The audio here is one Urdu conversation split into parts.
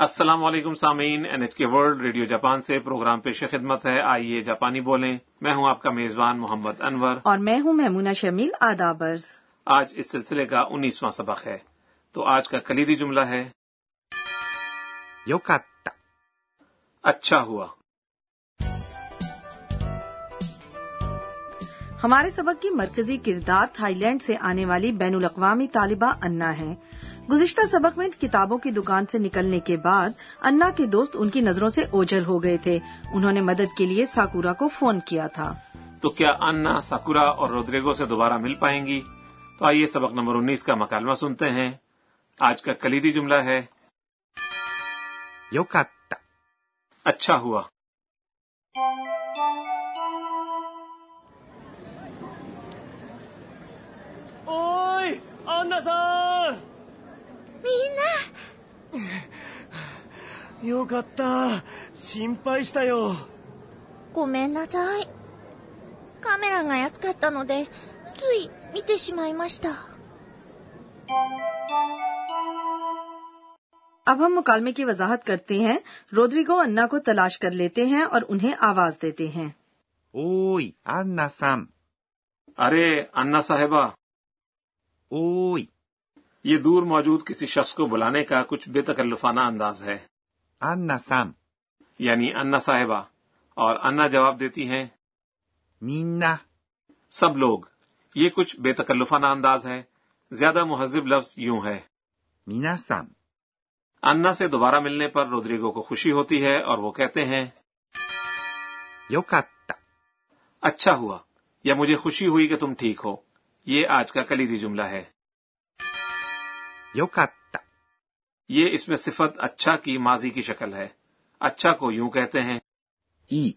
السلام علیکم سامعین N H K world radio Japan سے پروگرام پیش خدمت ہے۔ آئیے جاپانی بولیں۔ میں ہوں آپ کا میزبان محمد انور۔ اور میں ہوں محمونا شمیل آدابرز آج اس سلسلے کا انیسواں سبق ہے۔ تو آج کا کلیدی جملہ ہے۔ یوکاتا۔ اچھا ہوا۔ ہمارے سبق کی مرکزی کردار تھائی لینڈ سے آنے والی بین الاقوامی طالبہ انا ہیں۔ گزشتہ سبق میں کتابوں کی دکان سے نکلنے کے بعد انا کے دوست ان کی نظروں سے اوجھل ہو گئے تھے۔ انہوں نے مدد کے لیے ساکورا کو فون کیا تھا۔ تو کیا انا ساکورا اور رودریگو سے دوبارہ مل پائیں گی؟ تو آئیے سبق نمبر انیس کا مکالمہ سنتے ہیں۔ آج کا کلیدی جملہ ہے۔ یوکاتا۔ اچھا ہوا۔ اوئے آنا سان みんなよかった心配したよごめんなさい。カメラが安かったので、つい見てしまいました。 اب ہم مکالمے کی وضاحت کرتے ہیں رودریگو انا کو تلاش کر لیتے ہیں اور انہیں آواز دیتے ہیں おーい、アンナさん。 ارے انا صاحبہ おーい、 یہ دور موجود کسی شخص کو بلانے کا کچھ بے تکلفانہ انداز ہے۔ انا سام۔ یعنی انا صاحبہ۔ اور انا جواب دیتی ہیں مینا سب لوگ۔ یہ کچھ بے تکلفانہ انداز ہے۔ زیادہ مہذب لفظ یوں ہے۔ مینا سام۔ انا سے دوبارہ ملنے پر رودریگو کو خوشی ہوتی ہے اور وہ کہتے ہیں یوکاتا اچھا ہوا یا مجھے خوشی ہوئی کہ تم ٹھیک ہو۔ یہ آج کا کلیدی جملہ ہے۔ یوکاتا یہ اس میں صفت اچھا کی ماضی کی شکل ہے۔ اچھا کو یوں کہتے ہیں۔ ای۔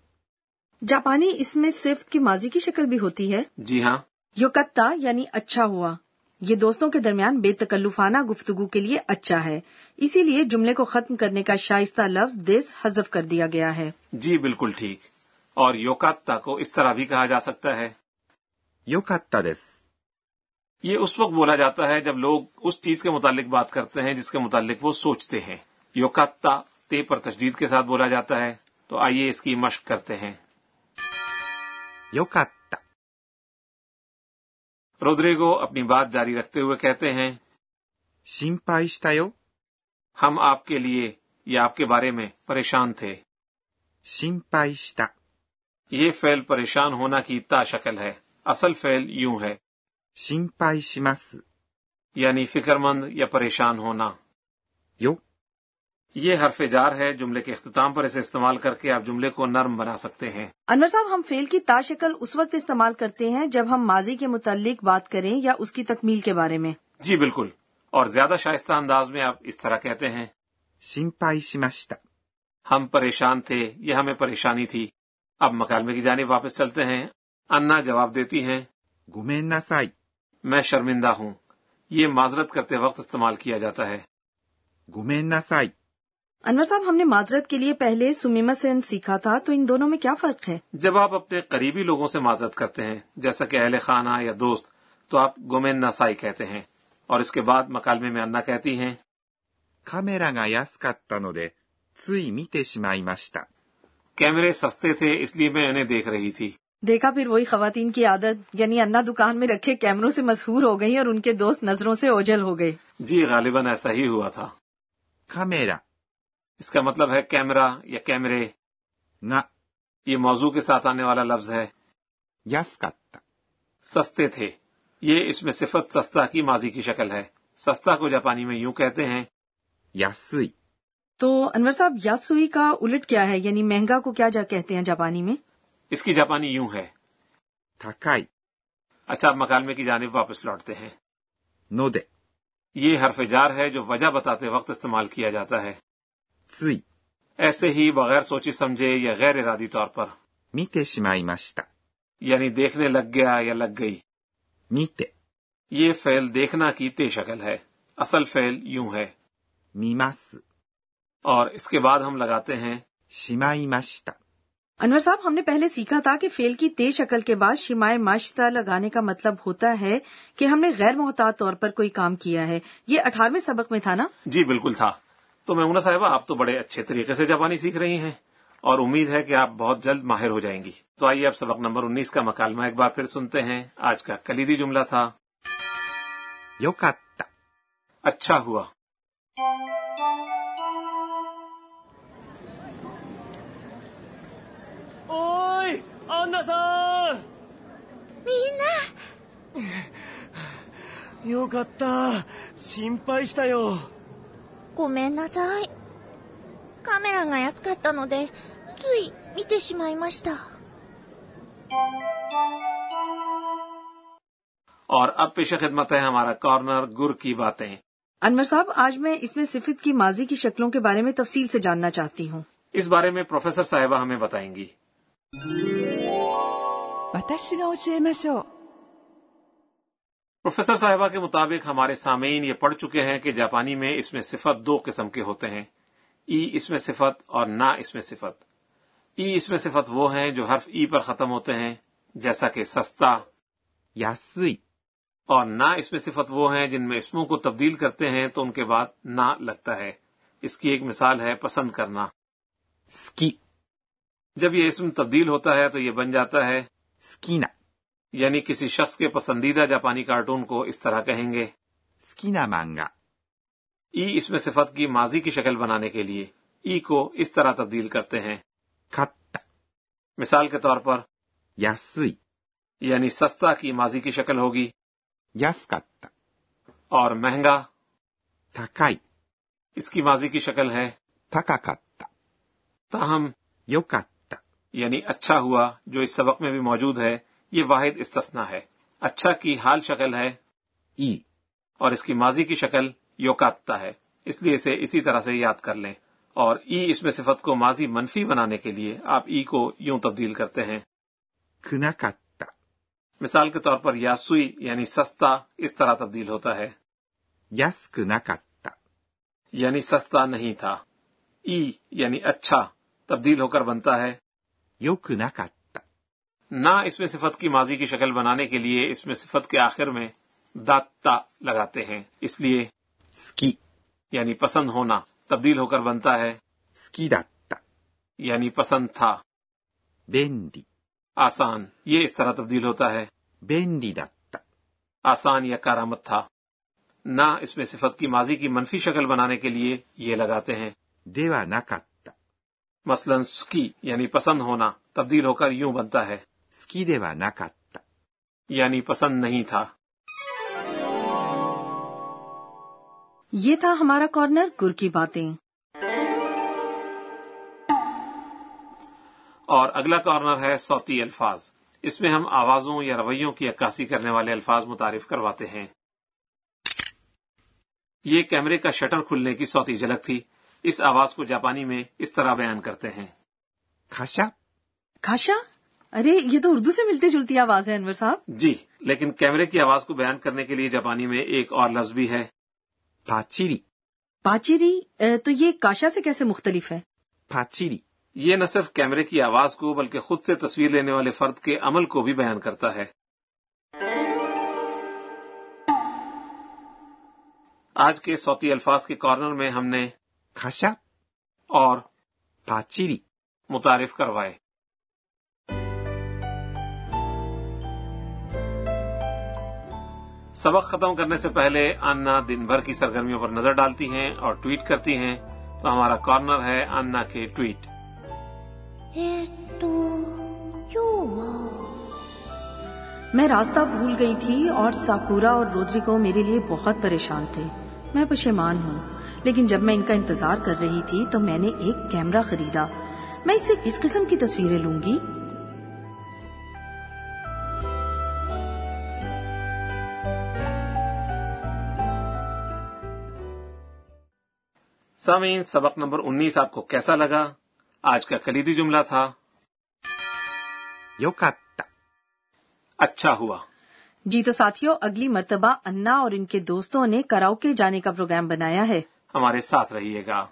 جاپانی اس میں صفت کی ماضی کی شکل بھی ہوتی ہے۔ جی ہاں۔ یوکتا یعنی اچھا ہوا۔ یہ دوستوں کے درمیان بے تکلفانہ گفتگو کے لیے اچھا ہے۔ اسی لیے جملے کو ختم کرنے کا شائستہ لفظ دس حذف کر دیا گیا ہے۔ جی بالکل ٹھیک۔ اور یوکاتا کو اس طرح بھی کہا جا سکتا ہے۔ یوکاتا دس۔ یہ اس وقت بولا جاتا ہے جب لوگ اس چیز کے متعلق بات کرتے ہیں جس کے متعلق وہ سوچتے ہیں۔ یوکاتا تے پر تشدید کے ساتھ بولا جاتا ہے۔ تو آئیے اس کی مشق کرتے ہیں۔ یوکاتا۔ رودریگو اپنی بات جاری رکھتے ہوئے کہتے ہیں شیمپائشتایو ہم آپ کے لیے یا آپ کے بارے میں پریشان تھے۔ شیمپائشتا یہ فعل پریشان ہونا کی تا شکل ہے۔ اصل فعل یوں ہے۔ 心配します。 یعنی فکر مند یا پریشان ہونا よ。 یہ حرف جار ہے جملے کے اختتام پر اسے استعمال کر کے آپ جملے کو نرم بنا سکتے ہیں انور صاحب ہم فیل کی تا شکل اس وقت استعمال کرتے ہیں جب ہم ماضی کے متعلق بات کریں یا اس کی تکمیل کے بارے میں جی بالکل اور زیادہ شائستہ انداز میں آپ اس طرح کہتے ہیں 心配しました。 ہم پریشان تھے یا ہمیں پریشانی تھی اب مکالمے کی جانب واپس چلتے ہیں انا جواب دیتی ہیں ごめんなさい。 میں شرمندہ ہوں۔ یہ معذرت کرتے وقت استعمال کیا جاتا ہے۔ گمین انور صاحب ہم نے معذرت کے لیے پہلے سمیما سے سیکھا تھا تو ان دونوں میں کیا فرق ہے؟ جب آپ اپنے قریبی لوگوں سے معذرت کرتے ہیں جیسا کہ اہل خانہ یا دوست تو آپ گومین نسائی کہتے ہیں۔ اور اس کے بعد مکالمے میں انا کہتی ہیں کیمرے سستے تھے اس لیے میں انہیں دیکھ رہی تھی۔ دیکھا پھر وہی خواتین کی عادت یعنی انا دکان میں رکھے کیمروں سے مشہور ہو گئی اور ان کے دوست نظروں سے اوجھل ہو گئے۔ جی غالباً ایسا ہی ہوا تھا۔ میرا اس کا مطلب ہے کیمرا یا کیمرے۔ نہ۔ یہ موضوع کے ساتھ آنے والا لفظ ہے۔ یاسکت۔ سستے تھے۔ یہ اس میں صفت سستا کی ماضی کی شکل ہے۔ سستا کو جاپانی میں یوں کہتے ہیں۔ یاسوئی۔ تو انور صاحب یاسوئی کا الٹ کیا ہے؟ یعنی مہنگا کو کیا جا کہتے ہیں جاپانی میں؟ اس کی جاپانی یوں ہے۔ تھکائی اچھا آپ مکالمے کی جانب واپس لوٹتے ہیں۔ نو دے یہ حرف جار ہے جو وجہ بتاتے وقت استعمال کیا جاتا ہے۔ سی ایسے ہی بغیر سوچی سمجھے یا غیر ارادی طور پر۔ میتے شمائی ماشتا یعنی دیکھنے لگ گیا یا لگ گئی۔ میتے۔ یہ فعل دیکھنا کی تے شکل ہے۔ اصل فعل یوں ہے۔ میماس۔ اور اس کے بعد ہم لگاتے ہیں شمائی ماشتا انور صاحب ہم نے پہلے سیکھا تھا کہ فیل کی تیز شکل کے بعد شمائے معاشتہ لگانے کا مطلب ہوتا ہے کہ ہم نے غیر محتاط طور پر کوئی کام کیا ہے۔ یہ اٹھارہویں سبق میں تھا نا؟ جی بالکل تھا۔ تو میمونہ صاحبہ آپ تو بڑے اچھے طریقے سے جاپانی سیکھ رہی ہیں اور امید ہے کہ آپ بہت جلد ماہر ہو جائیں گی۔ تو آئیے آپ سبق نمبر انیس کا مکالمہ ایک بار پھر سنتے ہیں۔ آج کا کلیدی جملہ تھا۔ اچھا ہوا۔ おーいアンナさん。みんな。よかった。心配したよ。ごめんなさい。カメラが安かったのでつい見てしまいました。اور اب پیش خدمت ہے ہمارا کارنر گر کی باتیں۔ انور صاحب آج میں اس میں صفت کی ماضی کی شکلوں کے بارے میں تفصیل سے جاننا چاہتی ہوں۔ اس بارے میں پروفیسر صاحبہ ہمیں بتائیں گی۔ 私が教えましょう。پروفیسر صاحبہ کے مطابق ہمارے سامعین یہ پڑھ چکے ہیں کہ جاپانی میں اس میں صفت دو قسم کے ہوتے ہیں۔ ای اس میں صفت اور نہ اس میں صفت۔ ای اس میں صفت وہ ہیں جو حرف ای پر ختم ہوتے ہیں جیسا کہ سستا۔ یاسی اور نہ اس میں صفت وہ ہیں جن میں اسموں کو تبدیل کرتے ہیں تو ان کے بعد نہ لگتا ہے۔ اس کی ایک مثال ہے پسند کرنا۔ سکی۔ جب یہ اسم تبدیل ہوتا ہے تو یہ بن جاتا ہے سکینا یعنی کسی شخص کے پسندیدہ جاپانی کارٹون کو اس طرح کہیں گے۔ سکینا مانگا۔ ای اس میں صفت کی ماضی کی شکل بنانے کے لیے ای کو اس طرح تبدیل کرتے ہیں۔ کٹ مثال کے طور پر یاسوئی۔ یعنی سستا کی ماضی کی شکل ہوگی۔ یس کٹ اور مہنگا تھکائی۔ اس کی ماضی کی شکل ہے۔ تھکا کٹ تاہم یوکاتا۔ یعنی اچھا ہوا جو اس سبق میں بھی موجود ہے یہ واحد استثنا ہے۔ اچھا کی حال شکل ہے۔ ای۔ اور اس کی ماضی کی شکل یوکاتتا ہے۔ اس لیے اسے اسی طرح سے یاد کر لیں۔ اور ای اس میں صفت کو ماضی منفی بنانے کے لیے آپ ای کو یوں تبدیل کرتے ہیں۔ کناکاتا مثال کے طور پر یاسوئی یعنی سستا اس طرح تبدیل ہوتا ہے۔ یاس کناکاتا یعنی سستا نہیں تھا۔ ای یعنی اچھا تبدیل ہو کر بنتا ہے۔ 良くなかった。نہ اس میں صفت کی ماضی کی شکل بنانے کے لیے اس میں صفت کے آخر میں داتا لگاتے ہیں۔ اس لیے سکی یعنی پسند ہونا تبدیل ہو کر بنتا ہے۔ سکی داتا یعنی پسند تھا۔ بینڈی آسان یہ اس طرح تبدیل ہوتا ہے۔ بینڈی داتا آسان یا کارآمد تھا۔ نہ اس میں صفت کی ماضی کی منفی شکل بنانے کے لیے یہ لگاتے ہیں۔ دیوا ناکات مثلا سکی یعنی پسند ہونا تبدیل ہو کر یوں بنتا ہے۔ سکی دیوا نہ یعنی پسند نہیں تھا۔ یہ تھا ہمارا کارنر گر کی باتیں۔ اور اگلا کارنر ہے سوتی الفاظ۔ اس میں ہم آوازوں یا رویوں کی عکاسی کرنے والے الفاظ متعارف کرواتے ہیں۔ یہ کیمرے کا شٹر کھلنے کی سوتی جھلک تھی۔ اس آواز کو جاپانی میں اس طرح بیان کرتے ہیں۔ کھاشا؟ کھاشا؟ ارے یہ تو اردو سے ملتے جلتی آواز ہے انور صاحب۔ جی لیکن کیمرے کی آواز کو بیان کرنے کے لیے جاپانی میں ایک اور لفظ بھی ہے۔ پاچیری۔ پاچیری؟ تو یہ کاشا سے کیسے مختلف ہے؟ پاچیری۔ یہ نہ صرف کیمرے کی آواز کو بلکہ خود سے تصویر لینے والے فرد کے عمل کو بھی بیان کرتا ہے۔ آج کے سوتی الفاظ کے کارنر میں ہم نے کشا اور پاچیری متعارف کروائے۔ سبق ختم کرنے سے پہلے انا دن بھر کی سرگرمیوں پر نظر ڈالتی ہیں اور ٹویٹ کرتی ہیں۔ تو ہمارا کارنر ہے انا کے ٹویٹ۔ میں راستہ بھول گئی تھی اور ساکورا اور رودریگو میرے لیے بہت پریشان تھے۔ میں پشیمان ہوں۔ لیکن جب میں ان کا انتظار کر رہی تھی تو میں نے ایک کیمرہ خریدا۔ میں اس سے کس قسم کی تصویریں لوں گی۔ سامعین سبق نمبر انیس آپ کو کیسا لگا؟ آج کا کلیدی جملہ تھا۔ اچھا ہوا۔ جی تو ساتھیوں اگلی مرتبہ انا اور ان کے دوستوں نے کراؤ کے جانے کا پروگرام بنایا ہے۔ ہمارے ساتھ رہیے گا۔